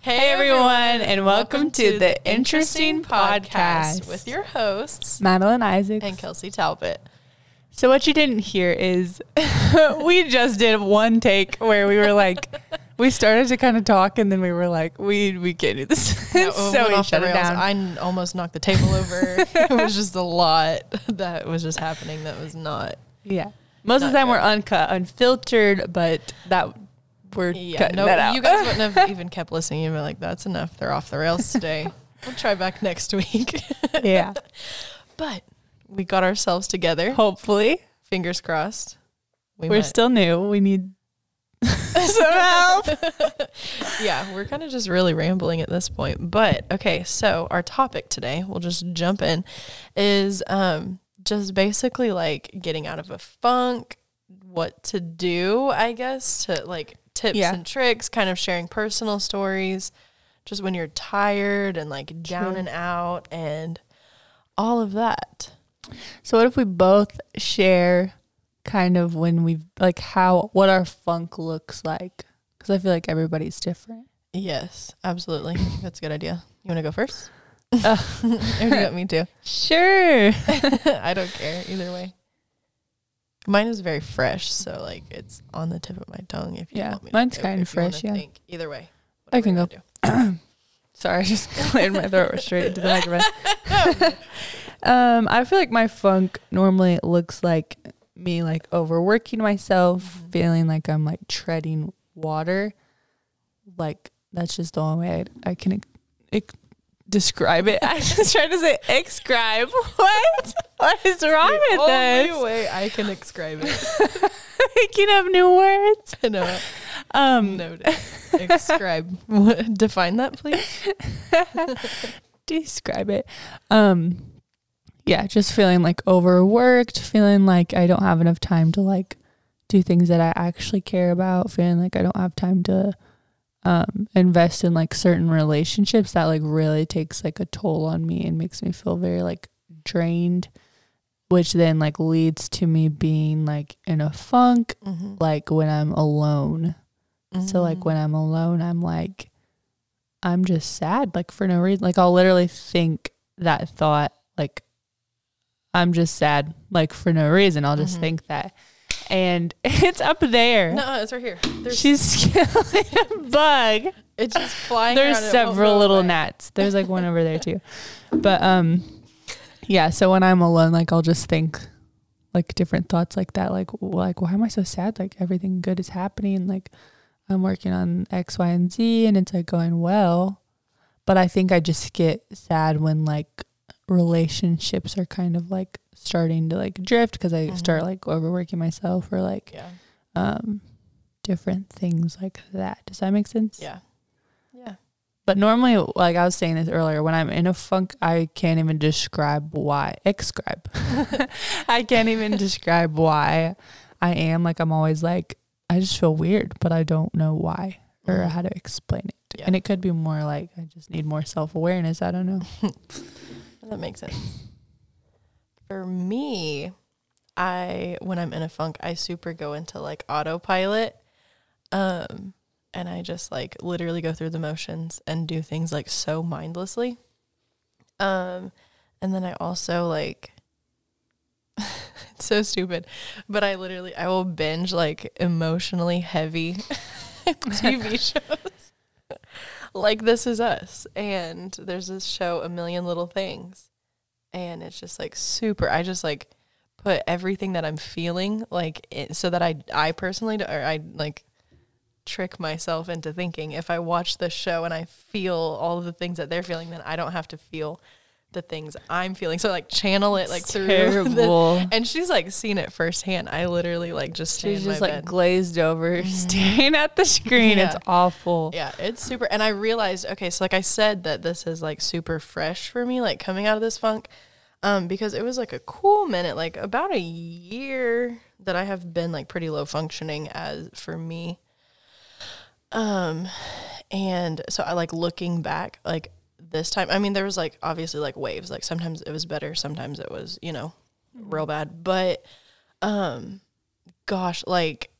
Hey, everyone, and welcome to the Interesting Podcast with your hosts Madeline Isaacs. and Kelsey Talbot. So what you didn't hear is we just did one take where we were like, we started to kind of talk, and then we were like, we we can't do this. No, so went we off the shut it rails. down. I n- almost knocked the table over. it was just a lot that was just happening. That was not. yeah, most of the Not time we're uncut, unfiltered, but that we're Yeah, cutting no, that out. you guys wouldn't have even kept listening. You'd be like, "That's enough. They're off the rails today. we'll try back next week." yeah, but we got ourselves together. hopefully Fingers crossed. We we're might- still new. We need some help. yeah, we're kind of just really rambling at this point. But okay, so our topic today, we'll just jump in, is um just basically like getting out of a funk, what to do, I guess, to like tips Yeah. and tricks, kind of sharing personal stories, just when you're tired and like down and out and all of that. So what if we both share kind of when we've like how what our funk looks like? Because I feel like everybody's different. Yes, absolutely. That's a good idea. You want to go first? Uh. you got me too? Sure. I don't care either way. Mine is very fresh, so like it's on the tip of my tongue. If you Yeah, want me, mine's to, you wanna fresh, yeah. Think. Either way, I can go. Sorry, I just cleared my throat straight into the microphone. um, I feel like my funk normally looks like me like overworking myself, Mhm. feeling like I'm like treading water. Like that's just the only way I, I can ex- describe it. I just tried to say describe. What? What is wrong do. with the this? only way I can describe it. Making have new words. I no, Um, noted. Describe. What- Define that, please. describe it. Um yeah, just feeling like overworked, feeling like I don't have enough time to like do things that I actually care about, feeling like I don't have time to um invest in like certain relationships that like really takes like a toll on me and makes me feel very like drained, which then like leads to me being like in a funk Mm-hmm. like when I'm alone. So like when I'm alone, I'm like, I'm just sad, like for no reason. Like I'll literally think that thought, like I'm just sad, like for no reason. I'll just Mhm. think that, and it's up there. no, it's right here. There's, She's killing a bug. it's just flying. There's. Several little away. gnats. There's like one over there too, but um, yeah. So when I'm alone, like I'll just think like different thoughts like that. Like like why am I so sad? Like everything good is happening. Like I'm working on X, Y, and Z, and it's like going well. But I think I just get sad when like relationships are kind of like starting to like drift because I start Mhm. like overworking myself or like Yeah. um different things like that. Does that make sense? Yeah. Yeah. But normally, like I was saying this earlier, when I'm in a funk, I can't even describe why. Describe. I can't even describe why I am. Like I'm always like, I just feel weird, but I don't know why or Mhm. how to explain it. Yeah. And it could be more like I just need more self awareness. I don't know. That makes sense. For me, I when I'm in a funk, I super go into like autopilot. Um and I just like literally go through the motions and do things like so mindlessly. Um and then I also like it's so stupid, but I literally I will binge like emotionally heavy TV shows. like This Is Us. And there's this show, A Million Little Things. And it's just like super. I just like put everything that I'm feeling like in, so that I I personally or I like trick myself into thinking if I watch this show and I feel all of the things that they're feeling, then I don't have to feel the things I'm feeling. So like channel it like It's through the, and she's like seen it firsthand. I literally like just She's just like bed. glazed over, staring at the screen. Yeah. It's awful. Yeah, it's super. And I realized, okay, so like I said that this is like super fresh for me, like coming out of this funk, um, because it was like a cool minute, like about a year that I have been like pretty low functioning as for me. Um, and so I like looking back, like this time, I mean, there was like obviously like waves, like sometimes it was better, sometimes it was, you know, real bad, but, um, gosh, like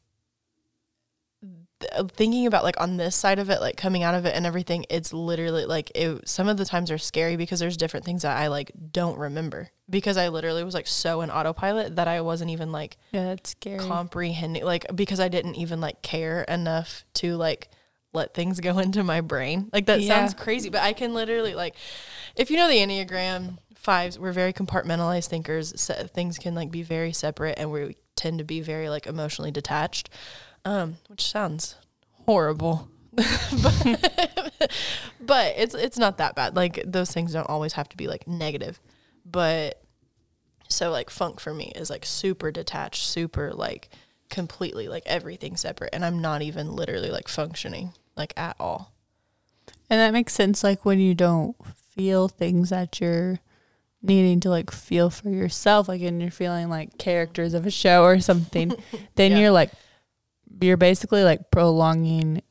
th- thinking about like on this side of it, like coming out of it and everything, it's literally like it. Some of the times are scary because there's different things that I like don't remember because I literally was like so in autopilot that I wasn't even like Yeah, that's scary. comprehending like because I didn't even like care enough to like let things go into my brain. Like that Yeah. sounds crazy, but I can literally like if you know the Enneagram fives, we're very compartmentalized thinkers. Se- things can like be very separate and we tend to be very like emotionally detached. Um, which sounds horrible. but, but it's it's not that bad. Like those things don't always have to be like negative. But so like funk for me is like super detached, super like completely like everything separate and I'm not even literally like functioning like at all. And that makes sense like when you don't feel things that you're needing to like feel for yourself, like and you're feeling like characters of a show or something, then Yeah. you're like you're basically like prolonging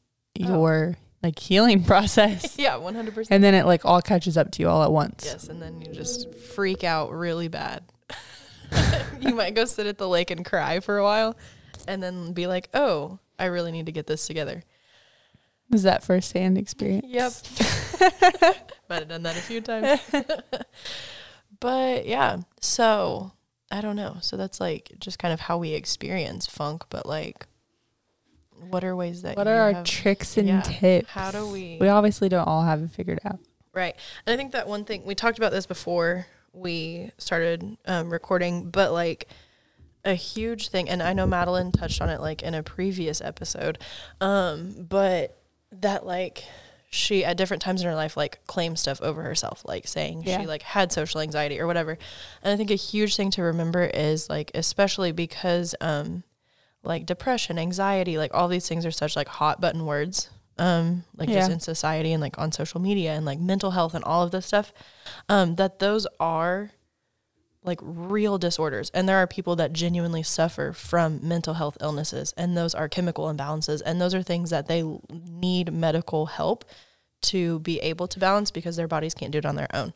Oh. your like healing process. Yeah, 100%. and then it like all catches up to you all at once. yes, and then you just freak out really bad. you might go sit at the lake and cry for a while and then be like, "Oh, I really need to get this together." Is that first hand experience? Yep. Might have done that a few times. but yeah, so I don't know. So that's like just kind of how we experience funk, but like what are ways that What you are our have- tricks and yeah, tips? How do we We obviously don't all have it figured out. Right. And I think that one thing we talked about this before we started um, recording, but like a huge thing, and I know Madeline touched on it like in a previous episode, um, but that like she at different times in her life like claimed stuff over herself, like saying Yeah. she like had social anxiety or whatever. And I think a huge thing to remember is like especially because um like depression, anxiety, like all these things are such like hot button words. Um, like just in society and like on social media and like mental health and all of this stuff. Um, that those are like real disorders. And there are people that genuinely suffer from mental health illnesses. And those are chemical imbalances. And those are things that they need medical help to be able to balance because their bodies can't do it on their own.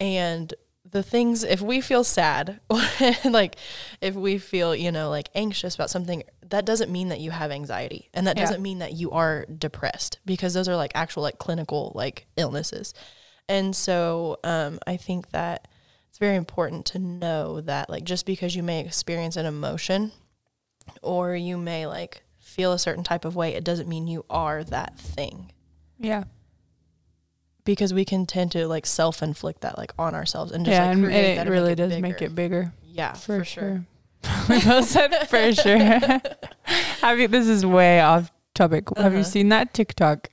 And the things, if we feel sad, like if we feel, you know, like anxious about something, that doesn't mean that you have anxiety. And that Yeah. doesn't mean that you are depressed because those are like actual, like clinical, like illnesses. And so um, I think that it's very important to know that, like, just because you may experience an emotion or you may like feel a certain type of way, it doesn't mean you are that thing Yeah. because we can tend to like self inflict that like on ourselves and just yeah, like and, it and really make does it make it bigger. Yeah, For, for, sure. sure. we both said for sure. Have you, this is way off topic. Have you Uh-huh. seen that TikTok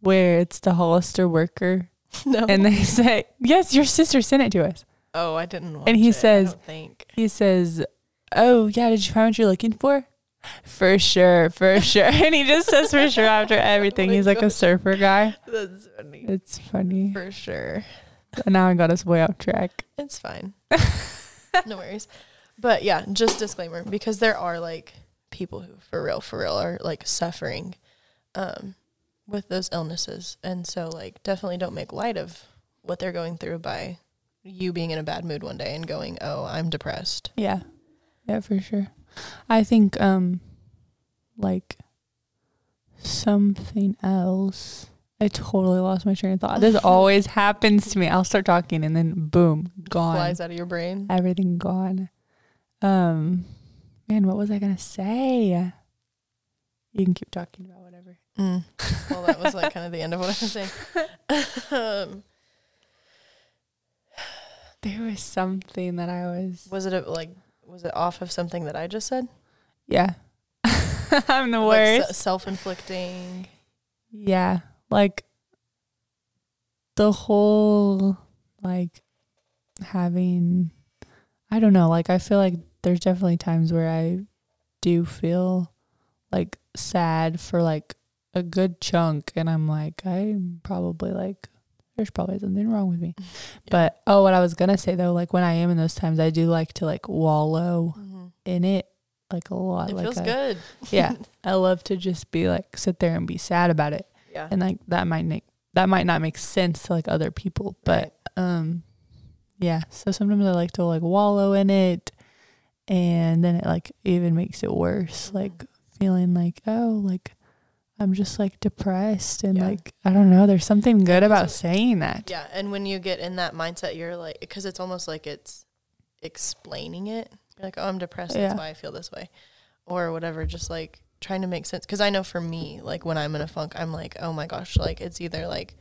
where it's the Hollister worker No. and they say, Yes, your sister sent it to us. Oh, I didn't. Watch And he it, I says- don't think. He says, Oh, yeah, did you find what you're looking for? For sure, for sure. And he just says for sure after everything. my He's like a surfer guy. That's funny. It's funny. For sure. And now I got us way off track. It's fine. no worries. But yeah, just disclaimer because there are like people who for real, for real are like suffering um with those illnesses. And so like definitely don't make light of what they're going through by you being in a bad mood one day and going, "Oh, I'm depressed." Yeah. Yeah, for sure. I think um like something else. I totally lost my train of thought. This always happens to me. I'll start talking and then boom, gone. Flies out of your brain. Everything gone. Um man, what was I gonna say? You can keep talking about whatever. Mm. Well, that was like kind of the end of what I was saying. um, There was something that I was was it a, like was it off of something that I just said? Yeah. I'm the Like worst. se- self-inflicting. Yeah, like the whole like having I don't know, like I feel like there's definitely times where I do feel like sad for like a good chunk and I'm like I'm probably like there's probably something wrong with me. But oh what I was going to say though like when I am in those times I do like to like wallow Mhm. in it like a lot It like feels I, good. Yeah. I love to just be like sit there and be sad about it Yeah. and like that might make that might not make sense to like other people but um yeah so sometimes i like to like wallow in it and then it like even makes it worse Mhm. like feeling like oh like I'm just like depressed and Yeah. like I don't know. There's something good about saying that. Yeah, and when you get in that mindset, you're like, because it's almost like it's explaining it. You're like, oh, I'm depressed. Yeah. That's why I feel this way, or whatever. Just like trying to make sense. Because I know for me, like when I'm in a funk, I'm like, oh my gosh, like it's either like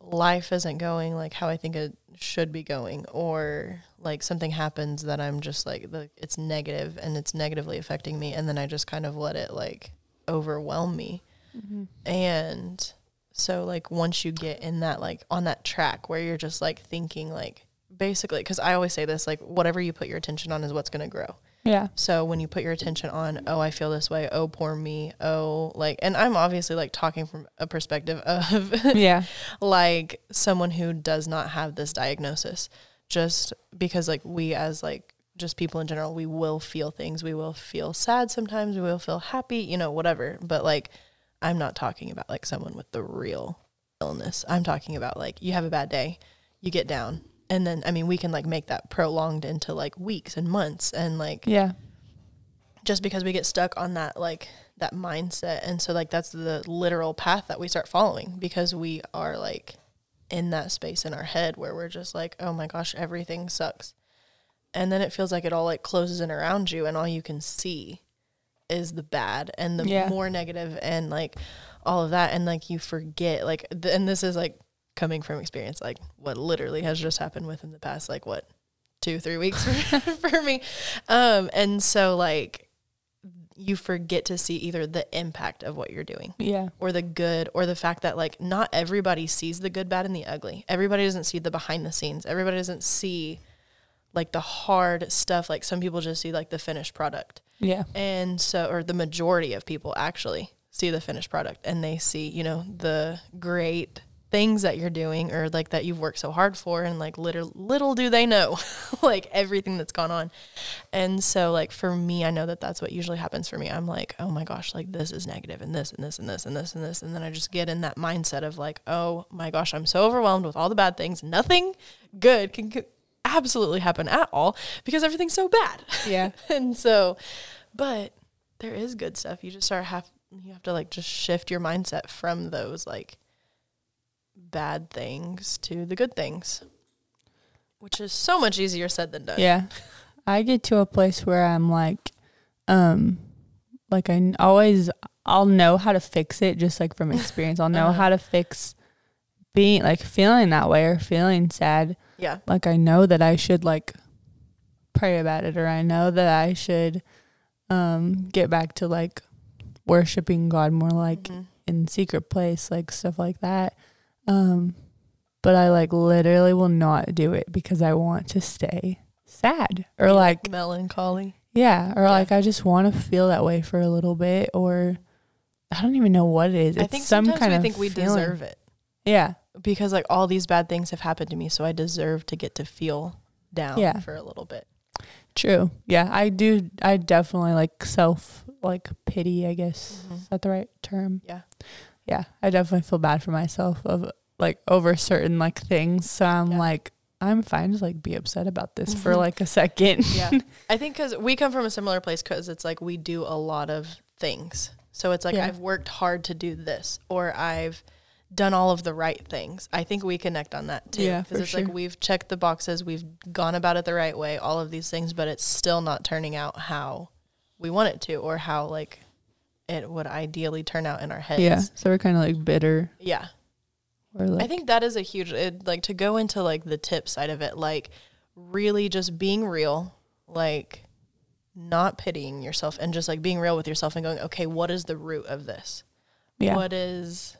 life isn't going like how I think it should be going, or like something happens that I'm just like, the, it's negative and it's negatively affecting me, and then I just kind of let it like overwhelm me. And so like once you get in that like on that track where you're just like thinking like basically cuz I always say this like whatever you put your attention on is what's going to grow. Yeah. So when you put your attention on oh I feel this way, oh poor me, oh like and I'm obviously like talking from a perspective of Yeah. like someone who does not have this diagnosis just because like we as like just people in general we will feel things. We will feel sad sometimes. We will feel happy you know whatever. But like i'm not talking about like someone with the real illness. I'm talking about like you have a bad day you get down. And then i mean we can like make that prolonged into like weeks and months and like Yeah. just because we get stuck on that like that mindset. And so like that's the literal path that we start following because we are like in that space in our head where we're just like oh my gosh everything sucks and then it feels like it all like closes in around you and all you can see is the bad and the Yeah. more negative and like all of that and like you forget like th- and this is like coming from experience like what literally has just happened within the past like what two three weeks for, for me um and so like you forget to see either the impact of what you're doing Yeah. or the good or the fact that like not everybody sees the good bad and the ugly everybody doesn't see the behind the scenes everybody doesn't see like the hard stuff like some people just see like the finished product. Yeah. and so or the majority of people actually see the finished product and they see you know the great things that you're doing or like that you've worked so hard for and like little little do they know like everything that's gone on. And so like for me i know that that's what usually happens for me. I'm like oh my gosh like this is negative and this and this and this and this and this. And then i just get in that mindset of like oh my gosh i'm so overwhelmed with all the bad things. Nothing good can absolutely happen at all because everything's so bad Yeah. and so but there is good stuff you just start have you have to like just shift your mindset from those like bad things to the good things which is so much easier said than done Yeah. I get to a place where I'm like, um, like I always, I'll know how to fix it just like from experience. I'll know Uh-huh. how to fix being like feeling that way or feeling sad. Yeah Like I know that I should like pray about it or I know that I should um get back to like worshiping God more like Mhm. in secret place, like stuff like that. Um, but I like literally will not do it because I want to stay sad or like melancholy yeah, or Yeah. like I just want to feel that way for a little bit or I don't even know what it is. It's i think some sometimes kind we of think we feeling. deserve it Yeah, because like all these bad things have happened to me so i deserve to get to feel down Yeah. for a little bit true. Yeah, I do. I definitely like self like pity. I guess Mhm. is that the right term? Yeah. yeah. I definitely feel bad for myself of like over certain like things. So I'm Yeah. like, I'm fine to like be upset about this for Mhm. like a second. yeah i think because we come from a similar place because it's like we do a lot of things so it's like Yeah. i've worked hard to do this or i've done all of the right things i think we connect on that too Yeah, because it's like we've checked the boxes we've gone about it the right way all of these things but it's still not turning out how we want it to or how like it would ideally turn out in our heads Yeah. So we're kind of like bitter. yeah Or like I think that is a huge it, like to go into like the tip side of it, like really just being real, like not pitying yourself and just like being real with yourself and going, okay, what is the root of this? yeah. What is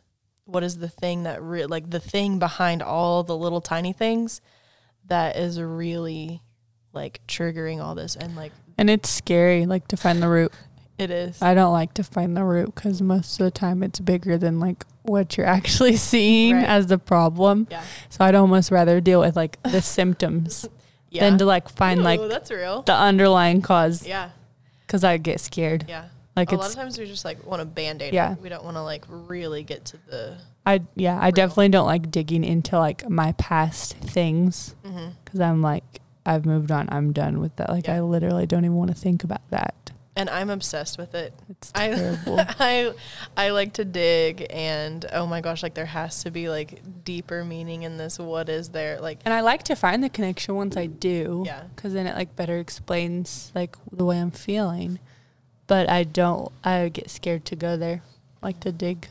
what is the thing that re- like the thing behind all the little tiny things that is really like triggering all this and like And it's scary like to find the root. it is. I don't like to find the root because most of the time it's bigger than like what you're actually seeing Right. as the problem. yeah. So I'd almost rather deal with like the symptoms Yeah. than to like find like that's real. the underlying cause Yeah. because I get scared. Yeah. Like a lot of times we just like want to band-aid Yeah. it. We don't want to like really get to the I yeah I definitely don't like digging into like my past things mm-hmm. because I'm like I've moved on. I'm done with that. Like Yeah. I literally don't even want to think about that. and I'm obsessed with it. It's I terrible. I I like to dig and oh my gosh, like there has to be like deeper meaning in this. What is there? Like and I like to find the connection once I do. Yeah. Because then it like better explains like the way I'm feeling. But I don't. I get scared to go there, like to dig.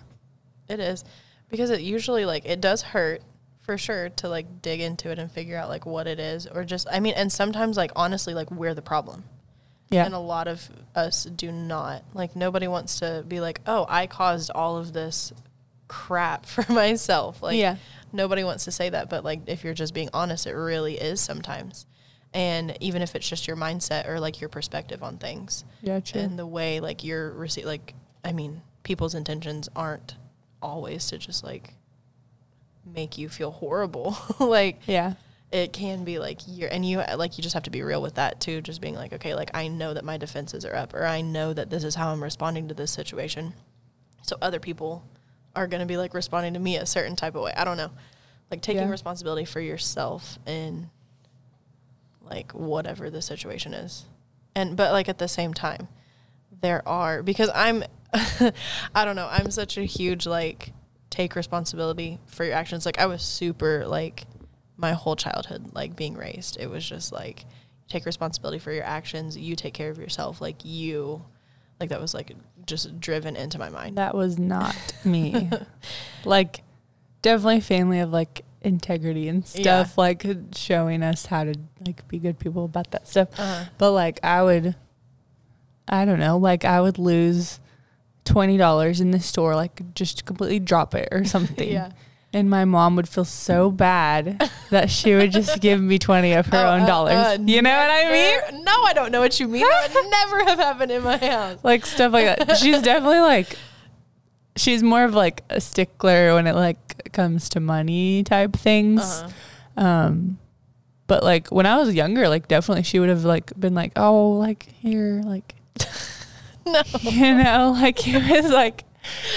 it is because it usually like it does hurt for sure to like dig into it and figure out like what it is or just I mean and sometimes like honestly like we're the problem. Yeah. And a lot of us do not. Like nobody wants to be like, "Oh, I caused all of this crap for myself." Like Yeah. nobody wants to say that, but like if you're just being honest, it really is sometimes. And even if it's just your mindset or like your perspective on things yeah. True. and the way like you're receive like I mean, people's intentions aren't always to just like make you feel horrible. like yeah. it can be like you're and you like you just have to be real with that too just being like okay like i know that my defenses are up or i know that this is how i'm responding to this situation so other people are going to be like responding to me a certain type of way i don't know like taking Yeah. responsibility for yourself in like whatever the situation is. And but like at the same time there are because i'm i don't know i'm such a huge like take responsibility for your actions. Like i was super like my whole childhood like being raised. It was just like take responsibility for your actions. You take care of yourself. Like you like that was like just driven into my mind. That was not me. like, definitely family of like integrity and Yeah. stuff, like showing us how to like be good people about that stuff. uh-huh. But like, I would, I don't know, like I would lose twenty dollars in the store, like just completely drop it or something. yeah And my mom would feel so bad that she would just give me twenty of her Oh, own uh, dollars. uh, you know what I mean? no i don't know what you mean that would never have happened in my house like stuff like that. She's definitely like she's more of like a stickler when it like comes to money type things. uh-huh. Um but like when I was younger, like definitely she would have like been like, "Oh, like here, like no you know, like it was like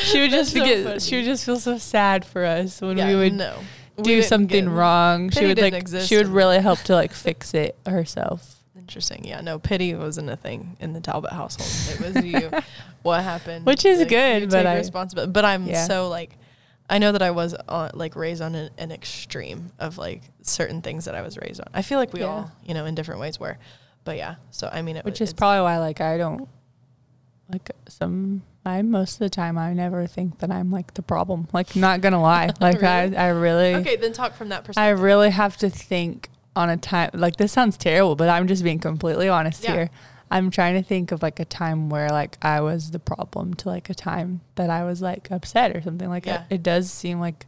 she would just so get funny. she would just feel so sad for us when yeah, we would no do didn't something wrong. She would like exist she would really help to like fix it herself. Interesting. Yeah, no, pity wasn't a thing in the Talbot household. It was you. what happened? Which is Like, good, but take I- responsibility. But I'm Yeah. so like, I know that I was on, like raised on an, an extreme of like certain things that I was raised on. I feel like we Yeah. all, you know, in different ways were. But yeah, so I mean, it which is probably why like I don't like some I most of the time I never think that I'm like the problem. Like not gonna lie. Like Really? I I really okay. Then talk from that perspective. I really have to think on a time like this sounds terrible, but I'm just being completely honest Yeah. here. I'm trying to think of like a time where like I was the problem to like a time that I was like upset or something like Yeah. it, it does seem like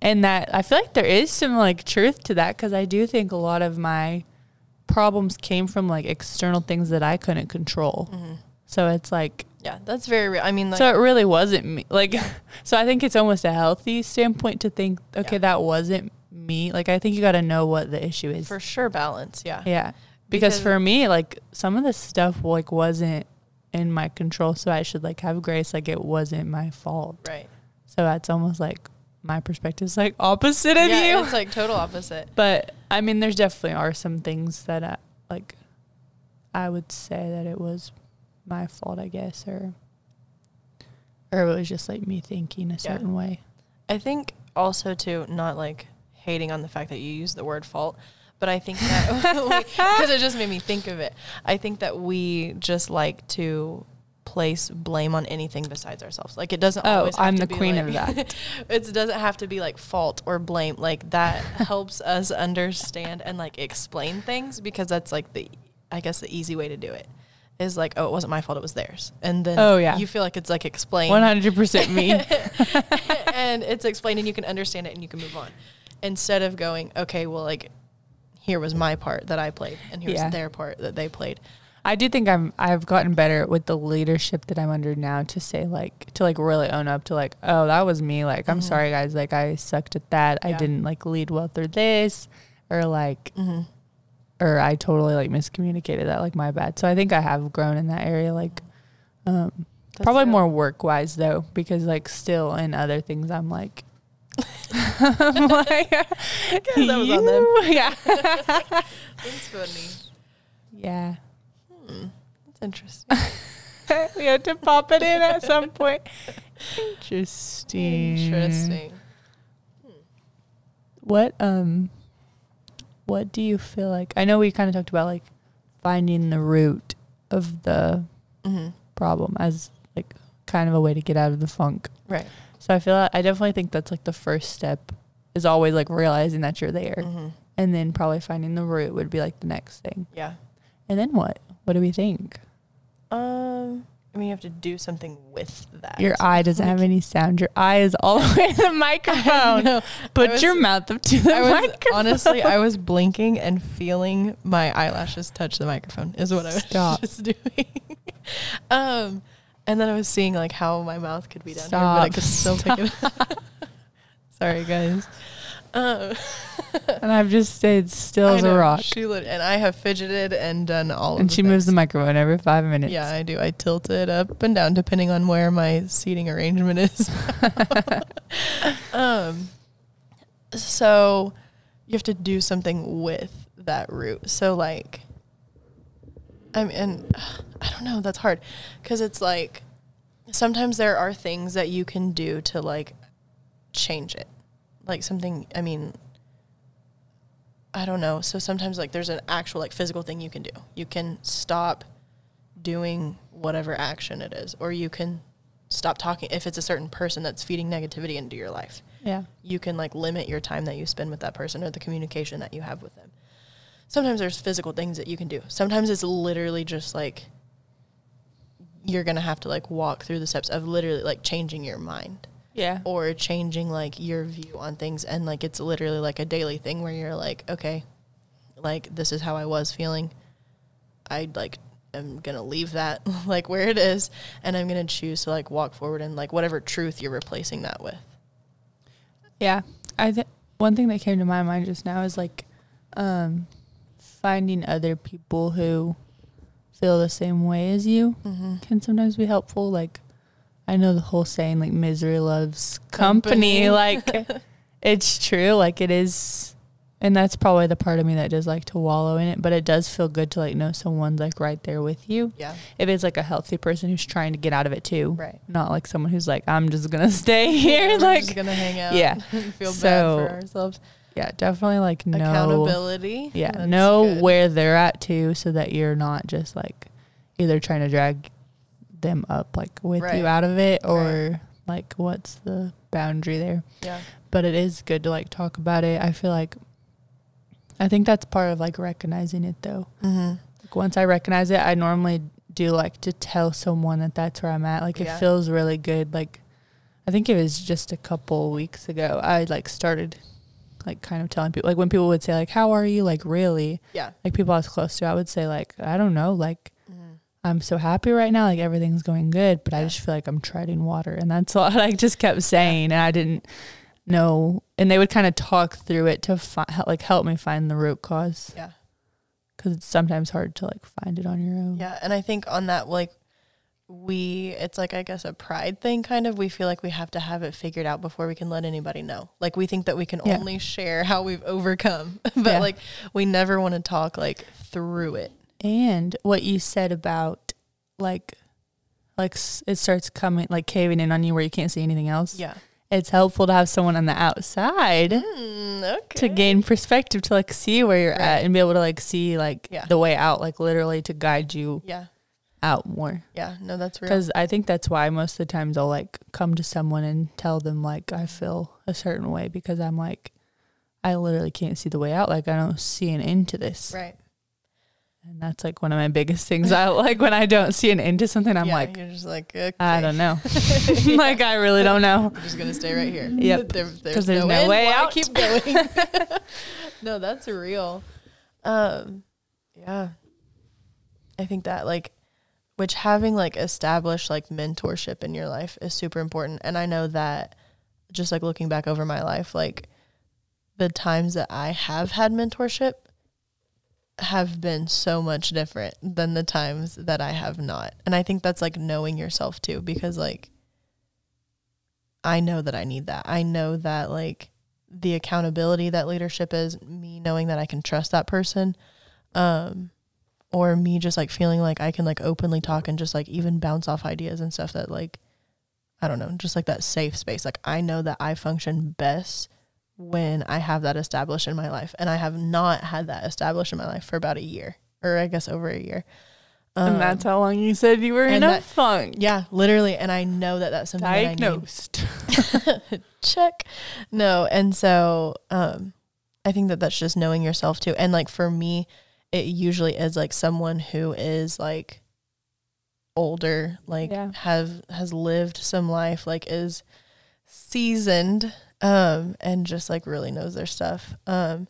and that I feel like there is some like truth to that because I do think a lot of my problems came from like external things that I couldn't control. Mhm. So it's like Yeah, that's very real. I mean, like, so it really wasn't me. Like so I think it's almost a healthy standpoint to think okay Yeah. that wasn't me. Like I think you got to know what the issue is. for sure, balance. Yeah. yeah. Because, Because- for me like some of the stuff like wasn't in my control so I should like have grace like it wasn't my fault. Right. So that's almost like my perspective is like opposite of yeah, you. it's like total opposite. But I mean, there's definitely are some things that I, like I would say that it was my fault, I guess, or or it was just like me thinking a Yeah. certain way. I think also too, not like hating on the fact that you use the word fault, but I think that because it just made me think of it. I think that we just like to place blame on anything besides ourselves. Like it doesn't Oh, I'm the queen like- of that. it doesn't have to be like fault or blame. Like that helps us understand and like explain things because that's like the, I guess the easy way to do it is like, oh, it wasn't my fault, it was theirs, and then Oh, yeah. you feel like it's like explained One hundred percent me. and it's explained and you can understand it and you can move on instead of going okay well like here was my part that i played and here's Yeah. their part that they played I do think I'm I've gotten better with the leadership that I'm under now to say like to like really own up to like oh that was me like I'm Mhm. sorry guys like I sucked at that I didn't like lead well through this or like mm-hmm. or I totally like miscommunicated that like my bad. So I think I have grown in that area like um probably more work wise though because like still in other things I'm like I'm like that was on them. Yeah. that's funny yeah. hmm. That's interesting. we had to pop it in at some point. Interesting. Interesting. What um what do you feel like I know we kind of talked about like finding the root of the hmm problem as like kind of a way to get out of the funk. Right. So I feel like, I definitely think that's like the first step is always like realizing that you're there. hmm And then probably finding the root would be like the next thing. Yeah. And then what? What do we think? Um. I mean, you have to do something with that. Your eye doesn't have any sound. Your eye is all the way to the microphone. Put was- your mouth up to the I was microphone. honestly, I was blinking and feeling my eyelashes touch the microphone. Is what I was Stop. just doing. um, and then I was seeing like how my mouth could be down here, but I could still pick it. up. Sorry, guys. Um, and I've just stayed still as a rock. She lit, and I have fidgeted and done all. of And she moves the microphone every five minutes. Yeah, I do. I tilt it up and down depending on where my seating arrangement is. um, so you have to do something with that root. So like, I mean, and, I don't know. That's hard because it's like sometimes there are things that you can do to like change it, like something. I mean. I don't know. So sometimes like there's an actual like physical thing you can do. You can stop doing whatever action it is or you can stop talking if it's a certain person that's feeding negativity into your life Yeah. you can like limit your time that you spend with that person or the communication that you have with them sometimes there's physical things that you can do. Sometimes it's literally just like you're gonna have to like walk through the steps of literally like changing your mind. Yeah. or changing like your view on things. And like it's literally like a daily thing where you're like okay like this is how i was feeling. I like am gonna leave that like where it is. And i'm gonna choose to like walk forward and like whatever truth you're replacing that with. Yeah. I think one thing that came to my mind just now is like um finding other people who feel the same way as you mm-hmm. can sometimes be helpful. Like I know the whole saying like misery loves company. Company. like it's true. Like it is and that's probably the part of me that does like to wallow in it, but it does feel good to like know someone's like right there with you. yeah If it's like a healthy person who's trying to get out of it too. right Not like someone who's like, I'm just gonna stay here. We're like just gonna hang out yeah. and feel So, bad for ourselves Yeah, definitely like know accountability Yeah, That's know good. where they're at too, so that you're not just like either trying to drag them up like with Right. you out of it, or like what's the boundary there. yeah But it is good to like talk about it. I feel like I think that's part of like recognizing it though. mm-hmm. Like once I recognize it, I normally do like to tell someone that that's where I'm at. Like Yeah. it feels really good. Like I think it was just a couple weeks ago. I like started like kind of telling people like when people would say like how are you? Like really? Yeah. Like people I was close to I would say like I don't know like mm-hmm. I'm so happy right now like everything's going good but I just feel like I'm treading water. And that's what I just kept saying and I didn't know and they would kind of talk through it to fi- like help me find the root cause. Yeah. Because it's sometimes hard to like find it on your own. Yeah, and I think on that like we it's like I guess a pride thing kind of. We feel like we have to have it figured out before we can let anybody know. Like we think that we can Yeah. only share how we've overcome. but Yeah. like we never want to talk like through it. And what you said about like like it starts coming like caving in on you where you can't see anything else. Yeah. It's helpful to have someone on the outside Mm, okay. to gain perspective to like see where you're Right. at and be able to like see like Yeah. the way out like literally to guide you Yeah. Out more. Yeah. No, that's real. Cuz I think that's why most of the times I'll like come to someone and tell them like I feel a certain way because I'm like I literally can't see the way out like I don't see an end to this. Right. And that's like one of my biggest things. I like when I don't see an end to something, I'm yeah, like, you're just like okay. I don't know. like I really don't know. I'm just gonna stay right here. Yep. There, 'Cause there's, there's no, no way out. Keep going. no, that's real. Um, yeah. I think that like, which having like established like mentorship in your life is super important, and I know that just like looking back over my life, like the times that I have had mentorship have been so much different than the times that I have not. And I think that's like knowing yourself too, because like I know that I need that. I know that like the accountability that leadership is, me knowing that I can trust that person. Um or me just like feeling like I can like openly talk and just like even bounce off ideas and stuff that like I don't know, just like that safe space. Like I know that I function best when I have that established in my life. And I have not had that established in my life for about a year. Or I guess over a year. Um, and that's how long you said you were in a funk. Yeah, literally. And I know that that's something diagnosed. That Check. No, and so um, I think that that's just knowing yourself too. And like for me, it usually is like someone who is like older, like yeah. have has lived some life, like is seasoned, um, and just like really knows their stuff. Um,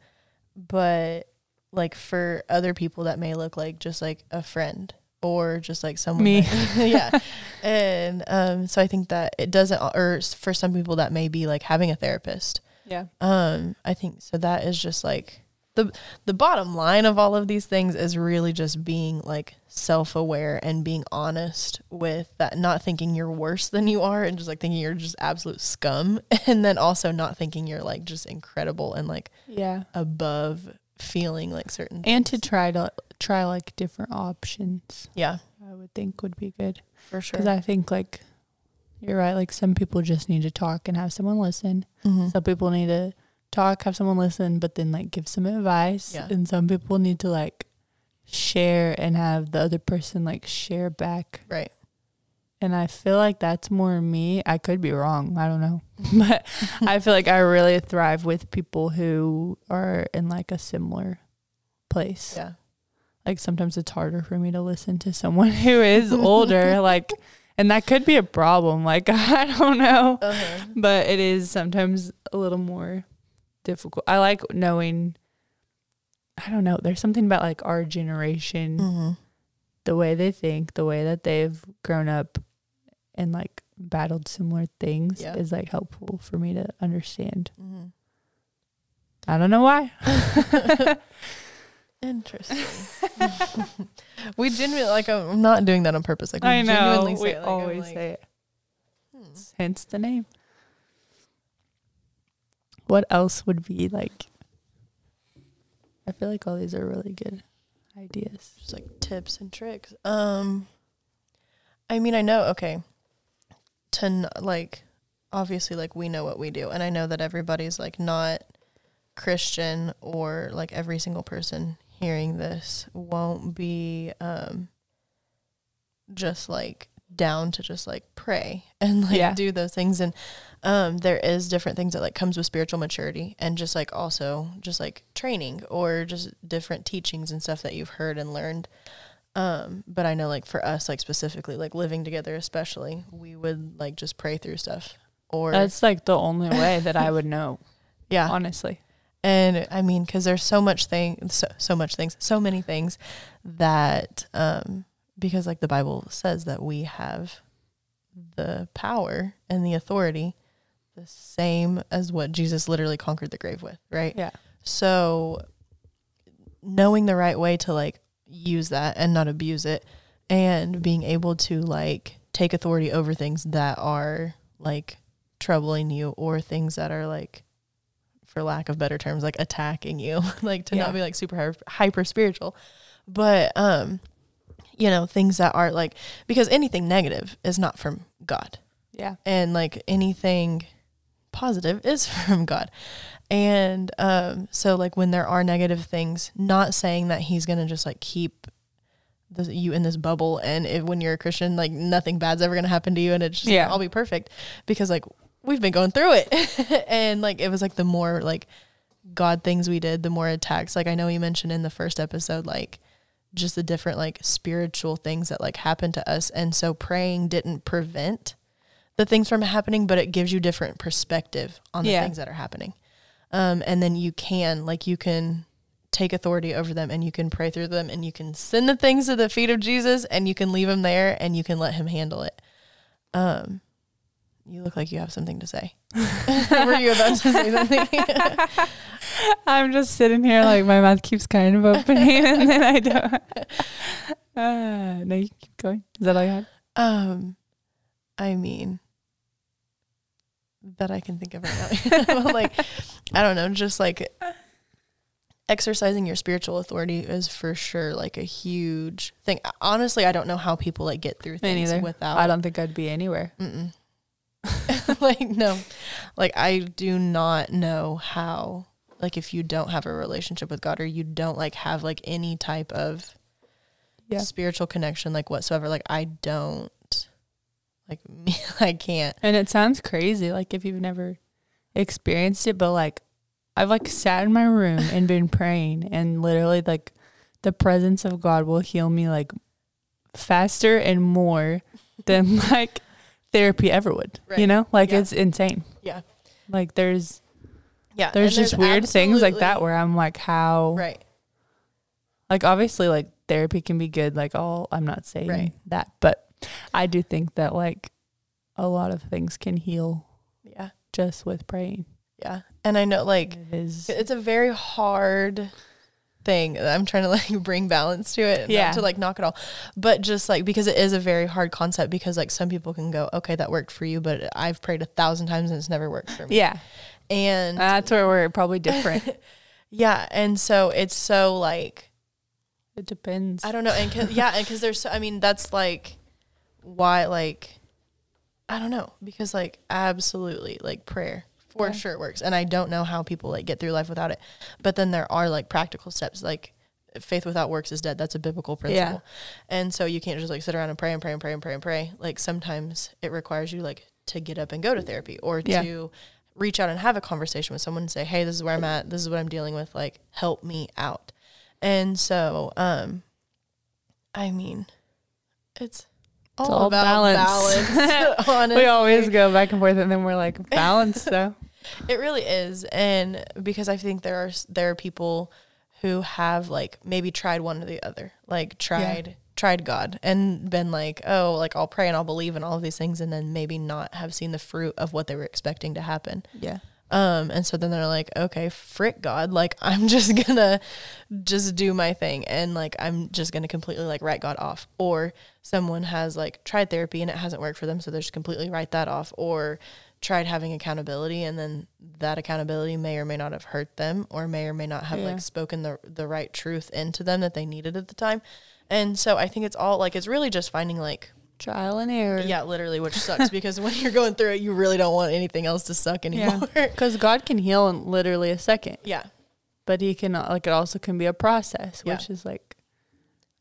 but like for other people that may look like just like a friend or just like someone me that, yeah and um so i think that it doesn't or for some people that may be like having a therapist yeah um i think so that is just like the the bottom line of all of these things is really just being like self-aware and being honest with that not thinking you're worse than you are and just like thinking you're just absolute scum. And then also not thinking you're like just incredible and like yeah. above feeling like certain and things. to try to try like different options. Yeah. I would think would be good. For sure. Because i think like you're right like some people just need to talk and have someone listen. Mm-hmm. some people need to talk, have someone listen, but then like give some advice. Yeah. And some people need to like share and have the other person like share back. Right. And I feel like that's more me. I could be wrong. I don't know. but I feel like I really thrive with people who are in like a similar place. Yeah. Like sometimes it's harder for me to listen to someone who is older. like, and that could be a problem. Like, I don't know. Uh-huh. But it is sometimes a little more difficult. I like knowing. I don't know. There's something about like our generation, mm-hmm. the way they think, the way that they've grown up, and like battled similar things yeah. is like helpful for me to understand. Mm-hmm. I don't know why. Interesting. we genuinely like. I'm not doing that on purpose. Like we I know. Genuinely we it, like, always like, say it. Hmm. Hence the name what else would be like? I feel like all these are really good ideas. Just like tips and tricks. Um, I mean, I know. Okay, to n- like, obviously, like we know what we do, and I know that everybody's like not Christian or like every single person hearing this won't be um just like down to just like pray and like yeah. do those things and um there is different things that like comes with spiritual maturity and just like also just like training or just different teachings and stuff that you've heard and learned. Um but i know like for us like specifically like living together especially we would like just pray through stuff or that's like the only way that i would know yeah. honestly. And i mean because there's so much thing so, so much things so many things that um because like the Bible says that we have the power and the authority the same as what Jesus literally conquered the grave with, right? Yeah. So knowing the right way to like use that and not abuse it and being able to like take authority over things that are like troubling you or things that are like for lack of better terms like attacking you like to yeah. not be like super hyper spiritual but um you know, things that are like, because anything negative is not from God. Yeah. And like anything positive is from God. And um, so, like, when there are negative things, not saying that He's going to just like keep the, you in this bubble and if, when you're a Christian, like, nothing bad's ever going to happen to you and it's just yeah. all be perfect because, like, we've been going through it. and like, it was like the more like God things we did, the more attacks. Like, I know you mentioned in the first episode, like, just the different like spiritual things that like happened to us. And so praying didn't prevent the things from happening, but it gives you different perspective on the yeah. things that are happening. Um, and then you can like you can take authority over them and you can pray through them and you can send the things to the feet of Jesus and you can leave them there and you can let him handle it. Um, you look like you have something to say. Were you about to say something? I'm just sitting here like my mouth keeps kind of opening and then I don't. Uh, no, you keep going. Is that all you had? Um, I mean, that I can think of right now. like, I don't know, just like exercising your spiritual authority is for sure like a huge thing. Honestly, I don't know how people like get through things without I don't think I'd be anywhere. Like no, like I do not know how. Like if you don't have a relationship with God or you don't like have like any type of Yeah. spiritual connection like whatsoever, like I don't like me. I can't. And it sounds crazy, like if you've never experienced it, but like I've like sat in my room and been praying and literally like the presence of God will heal me like faster and more than like therapy ever would. You know? Like Yeah. it's insane. Yeah. Like there's Yeah, there's just weird things like that where I'm like how right. like obviously like therapy can be good like all I'm not saying Right. that, but I do think that like a lot of things can heal Yeah, just with praying. yeah, and I know like it is it's a very hard thing. I'm trying to like bring balance to it, Yeah. to like knock it all, but just like because it is a very hard concept. Because like some people can go, okay, that worked for you, but I've prayed a thousand times and it's never worked for me. yeah. and That's where we're probably different. yeah, and so it's so like it depends. I don't know, and 'cause- yeah, and because there's, so, I mean, that's like why like I don't know because like absolutely like prayer for Yeah. sure works, and I don't know how people like get through life without it, but then there are like practical steps like faith without works is dead. That's a biblical principle, Yeah. and so you can't just like sit around and pray and pray and pray and pray and pray. Like sometimes it requires you like to get up and go to therapy or Yeah. to reach out and have a conversation with someone and say, "Hey, this is where I'm at. This is what I'm dealing with. Like, help me out." And so, um, I mean, it's all, all about balance. balance. we always go back and forth, and then we're like balance though. It really is, and because I think there are there are people who have like maybe tried one or the other, like tried tried God and been like, oh, like I'll pray and I'll believe in all of these things, and then maybe not have seen the fruit of what they were expecting to happen. Yeah. Um, and so then they're like, okay, frick God, like I'm just gonna just do my thing and like I'm just gonna completely like write God off. Or someone has like tried therapy and it hasn't worked for them, so they just completely write that off. Or tried having accountability and then that accountability may or may not have hurt them or may or may not have Yeah. like spoken the the right truth into them that they needed at the time. And so I think it's all like it's really just finding like Trial and error. yeah, literally, which sucks because when you're going through it, you really don't want anything else to suck anymore. Yeah. Because God can heal in literally a second, yeah. but He can like it also can be a process, Yeah. which is like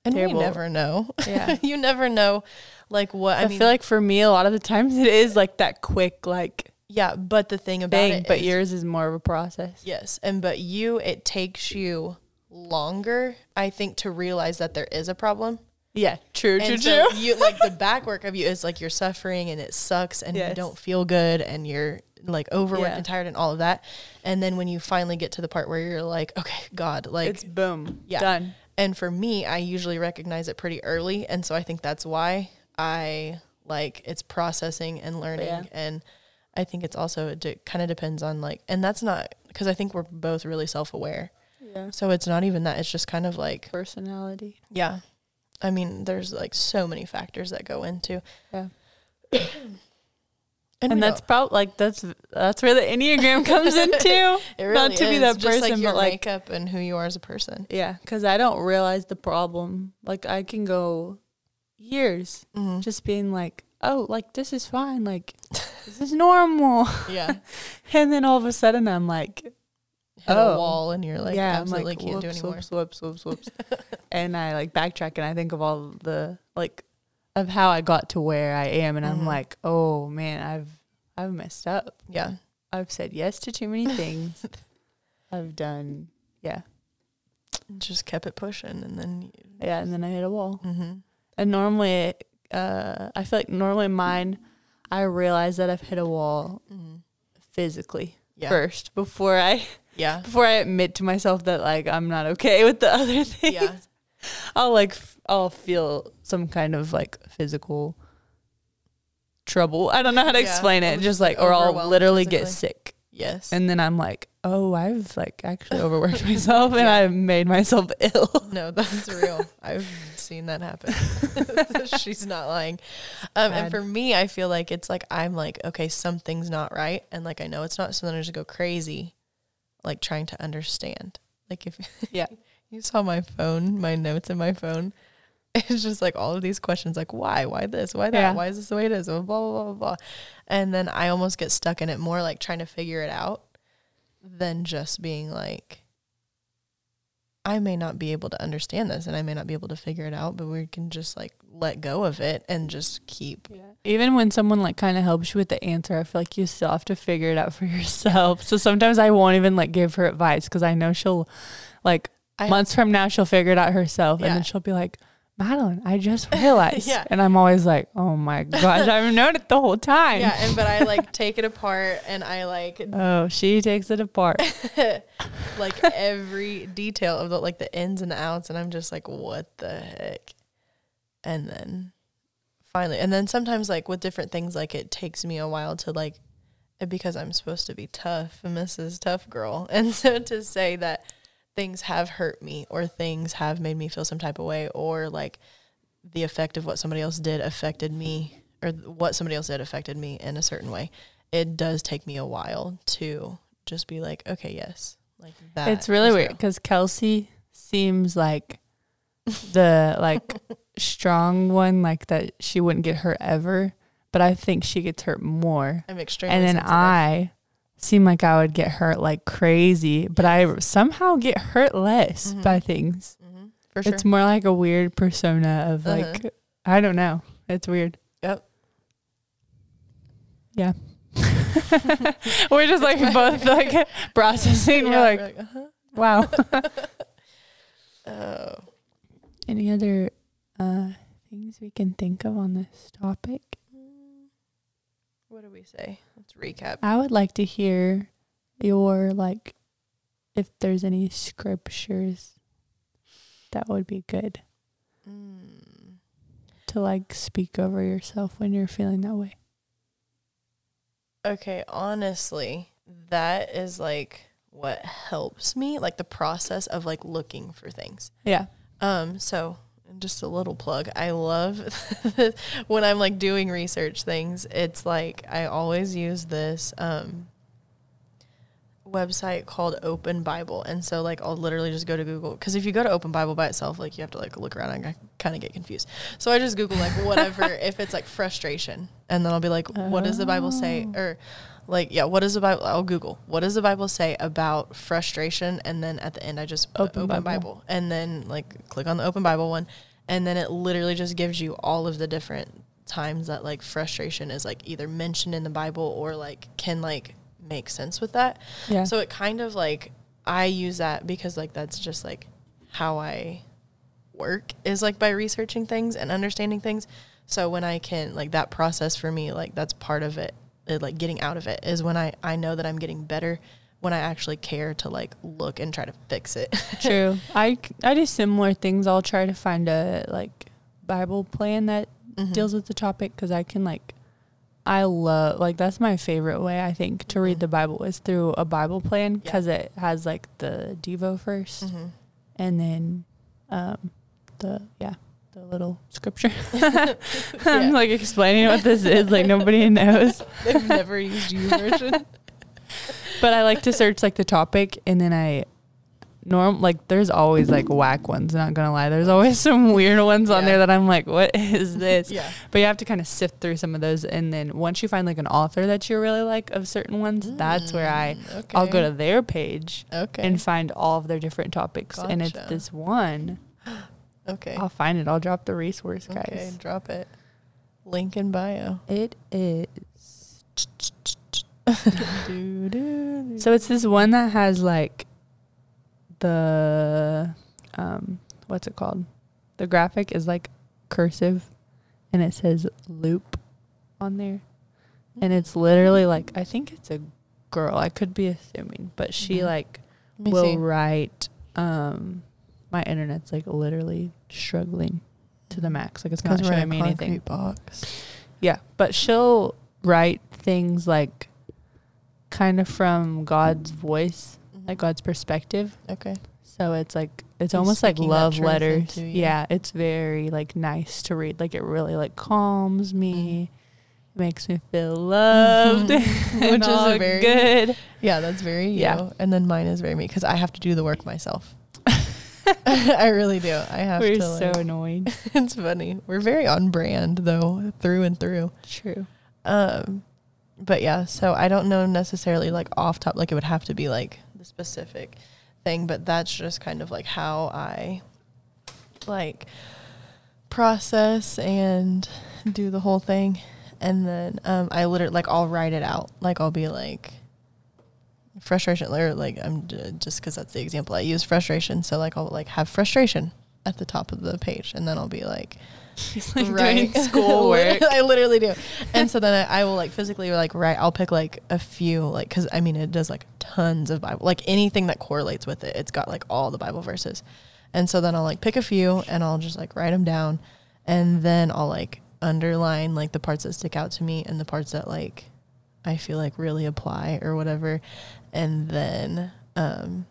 And Terrible. we never know. yeah. you never know, like what I, I, mean. feel like for me, a lot of the times it is like that quick like yeah, but the thing about thing, it, but is- yours is more of a process. yes, and but you, it takes you longer, I think, to realize that there is a problem. Yeah, true, true, so true. you like the back work of you is like you're suffering and it sucks and you don't feel good and you're like overworked Yeah. and tired and all of that. And then when you finally get to the part where you're like, okay, God, like it's boom, Yeah. done. And for me, I usually recognize it pretty early. And so I think that's why I like it's processing and learning. Yeah. And I think it's also, it de- kind of depends on like, and that's not because I think we're both really self aware. Yeah, So it's not even that. It's just kind of like, personality. yeah. I mean, there's like so many factors that go into. Yeah. And, And that's probably like that's that's where the enneagram comes into. it really not to be that just like person, your but, like- makeup and who you are as a person. Yeah, because I don't realize the problem. Like I can go years Mhm. just being like, oh, like this is fine, like this is normal, Yeah. and then all of a sudden I'm like, Hit Oh. a wall and you're like, yeah, I'm absolutely like, can't do whoops, anymore. whoops, whoops, whoops, whoops, and I like backtrack and I think of all the like of how I got to where I am, and I'm Mhm. like, oh man, I've I've messed up. Yeah. I've said yes to too many things. I've done, yeah, Just kept it pushing and then, yeah, and then I hit a wall. hmm And normally, uh, I feel like normally mine, I realize that I've hit a wall hmm physically yeah. first before I Yeah. before I admit to myself that like I'm not okay with the other things. Yeah. I'll like f- I'll feel some kind of like physical trouble. I don't know how to Yeah, explain it. just, Just like, or I'll literally get sick. Yes. And then I'm like, oh, I've like actually overworked myself and Yeah. I've made myself ill. no, that's real. I've seen that happen. She's not lying. Um, and for me, I feel like it's like I'm like, okay, something's not right, and like I know it's not, so then I just go crazy, like trying to understand. Like if Yeah. you saw my phone, my notes in my phone, it's just like all of these questions like why? Why this? Why that? Yeah. Why is this the way it is? Blah blah blah blah blah. And then I almost get stuck in it more like trying to figure it out than just being like I may not be able to understand this and I may not be able to figure it out, but we can just like let go of it and just keep Even when someone like kind of helps you with the answer, I feel like you still have to figure it out for yourself. So sometimes I won't even like give her advice because I know she'll like I- months from now she'll figure it out herself, and then she'll be like, "Madeline, I just realized," Yeah. and I'm always like, "Oh my gosh, I've known it the whole time." Yeah, and but I like take it apart and I like Oh, she takes it apart. like every detail of the like the ins and the outs and I'm just like what the heck. And then finally and then sometimes like with different things like it takes me a while to like because I'm supposed to be tough, Mrs. Tough Girl. And so to say that things have hurt me or things have made me feel some type of way or like the effect of what somebody else did affected me or what somebody else did affected me in a certain way. It does take me a while to just be like, okay, yes. Like that. it's really weird because Kelsey seems like the like strong one, like that she wouldn't get hurt ever, but I think she gets hurt more. I'm extremely and then sensitive. I seem like I would get hurt like crazy, but I somehow get hurt less Mhm. by things. Mhm, for sure. It's more like a weird persona of Uh-huh. like I don't know. It's weird. Yep. Yeah. We're just like both like processing. Yeah, We're like, we're uh-huh. wow. Oh. Any other uh things we can think of on this topic? What do we say? Let's recap. I would like to hear your like if there's any scriptures that would be good Mm. to like speak over yourself when you're feeling that way. Okay, honestly, that is like what helps me, like the process of like looking for things. Yeah. Um, so just a little plug. I love when I'm like doing research things, it's like I always use this um website called Open Bible. And so like I'll literally just go to Google cuz if you go to Open Bible by itself, like you have to like look around and kind of get confused. So I just Google like whatever if it's like frustration and then I'll be like what does the Bible say Oh. or like yeah, what does the Bible I'll Google. What does the Bible say about frustration and then at the end I just Open Open, Bible. Bible. and then like click on the Open Bible one and then it literally just gives you all of the different times that like frustration is like either mentioned in the Bible or like can like make sense with that. Yeah. So it kind of like I use that because like that's just like how I work is like by researching things and understanding things. So when I can like that process for me like that's part of it, it, like getting out of it is when I I know that I'm getting better when I actually care to like look and try to fix it. True. I I do similar things. I'll try to find a like Bible plan that Mhm. deals with the topic because I can like I love like that's my favorite way I think to read Mhm. the Bible is through a Bible plan Yeah. because it has like the Devo 1st Mhm. and then um the yeah the little scripture. I'm like explaining what this is like nobody knows. They've never used YouVersion. But I like to search like the topic and then I norm like there's always like whack ones, not gonna lie. There's always some weird ones on there that I'm like, what is this? yeah. But you have to kind of sift through some of those and then once you find like an author that you really like of certain ones, that's where I Mm, I'll go to their page Okay. and find all of their different topics. And it's this one. okay. I'll find it. I'll drop the resource, guys. Okay, drop it. Link in bio. It is. So it's this one that has like the um what's it called? The graphic is like cursive and it says loop on there. And it's literally like I think it's a girl. I could be assuming, but she Mhm. like will see. write um my internet's like literally struggling to the max. Like it's not Because we're in showing me anything. box. Yeah, but she'll write things like kind of from God's voice, like God's perspective. Okay. So it's like it's He's almost like love letters. Yeah, it's very like nice to read. Like it really like calms me. makes me feel loved, Mhm. Which is a very- good. Yeah, that's very you. Yeah. And then mine is very me because I have to do the work myself. I really do. I have We're to. so like- annoyed. it's funny. We're very on brand though, through and through. True. Um, but yeah, so I don't know necessarily like off top, like it would have to be like the specific thing, but that's just kind of like how I like process and do the whole thing. And then um, I literally like I'll write it out. Like I'll be like frustration or like I'm just because that's the example I use frustration. So like I'll like have frustration at the top of the page, and then I'll be like He's like Right. doing schoolwork. I literally do. And so then I, I will like physically like write. I'll pick like a few like because I mean it does like tons of Bible like anything that correlates with it. It's got like all the Bible verses, and so then I'll like pick a few and I'll just like write them down, and then I'll like underline like the parts that stick out to me and the parts that like I feel like really apply or whatever, and then um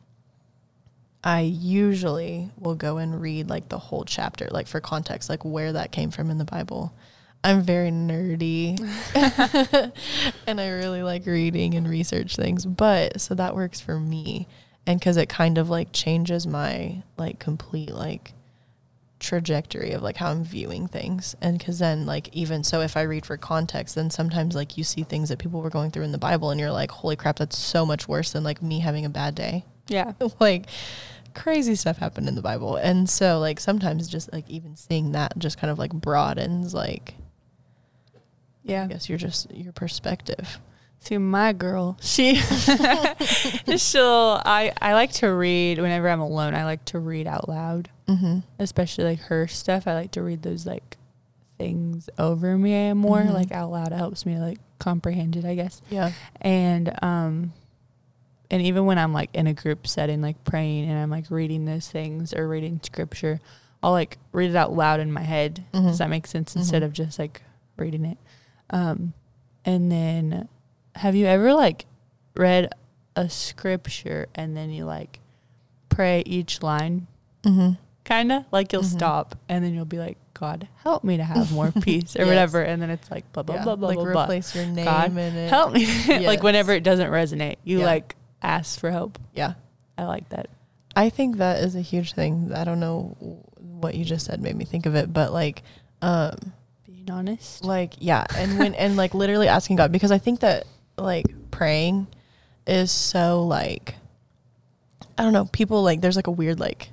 I usually will go and read like the whole chapter, like for context, like where that came from in the Bible. I'm very nerdy and I really like reading and research things, but so that works for me. And cuz it kind of like changes my like complete like trajectory of like how I'm viewing things. And cuz then like even so if I read for context, then sometimes like you see things that people were going through in the Bible and you're like, "Holy crap, that's so much worse than like me having a bad day." Yeah. like crazy stuff happened in the Bible. And so like sometimes just like even seeing that just kind of like broadens like yeah. I guess you're just your perspective. See, my girl, she, she'll, I, I like to read whenever I'm alone. I like to read out loud, Mm-hmm. especially like her stuff. I like to read those like things over me more, Mhm. like out loud. It helps me like comprehend it, I guess. Yeah. And, um, and even when I'm like in a group setting, like praying and I'm like reading those things or reading scripture, I'll like read it out loud in my head. Mhm. Does that make sense? Instead Mhm. of just like reading it. Um, and then have you ever like read a scripture and then you like pray each line Mm-hmm. kind of like you'll Mhm. stop and then you'll be like god help me to have more peace or Yes. whatever and then it's like blah blah yeah. blah blah like blah, blah. replace your name God, in it. help me like whenever it doesn't resonate you Yeah. like ask for help. Yeah. i like that. I think that is a huge thing. I don't know what you just said made me think of it, but like um being honest. like yeah and when and like literally asking god because i think that like praying is so like i don't know people like there's like a weird like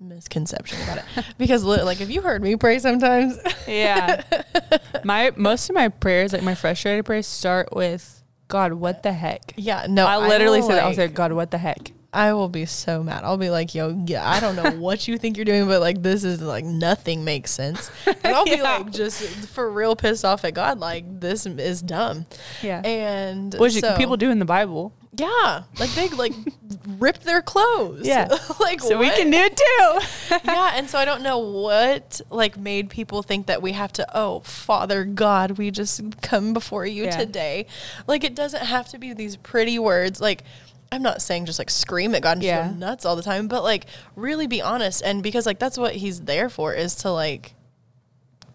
misconception about it. Because like if you heard me pray sometimes. Yeah. My most of my prayers like my frustrated prayers start with god what the heck? Yeah no i literally will, said that. i like, was like god what the heck? I will be so mad. I'll be like yo yeah i don't know what you think you're doing but like this is like nothing makes sense. And i'll be like just for real pissed off at god like this is dumb. Yeah. And which so- people do in the bible Yeah, like they like ripped their clothes. Yeah. like so we can do it too yeah, and so I don't know what like made people think that we have to. Oh, Father God, we just come before you Yeah. today. Like it doesn't have to be these pretty words. Like I'm not saying just like scream at God and Yeah. go nuts all the time, but like really be honest. And because like that's what He's there for is to like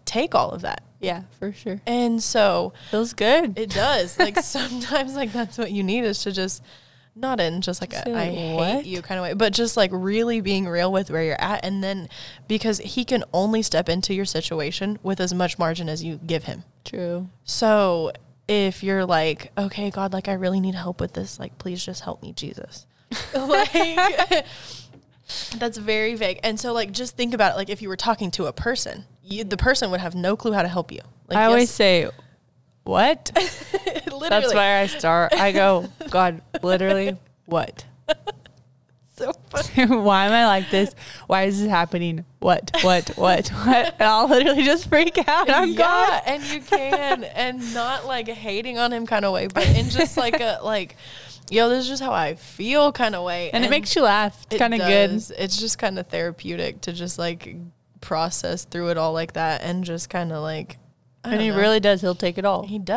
take all of that. yeah for sure And so feels good it does. Like sometimes like that's what you need is to just not in just like a Say, I like, hate you kind of way, but just like really being real with where you're at and then because he can only step into your situation with as much margin as you give him. true So if you're like, okay, God, like I really need help with this, like please just help me, Jesus. like that's very vague. And so like just think about it like if you were talking to a person, you, the person would have no clue how to help you. Like i always say what literally that's where i start i go god literally what so funny. why am I like this? Why is this happening? What, what, what, what? And I'll literally just freak out on yeah, God. and you can, and not like hating on him kind of way, but in just like a like, yo, this is just how I feel kind of way, And, it makes you laugh. It's kind of good. It's just kind of therapeutic to just like process through it all like that, and just kind of like, I And he know. really does. He'll take it all. he does.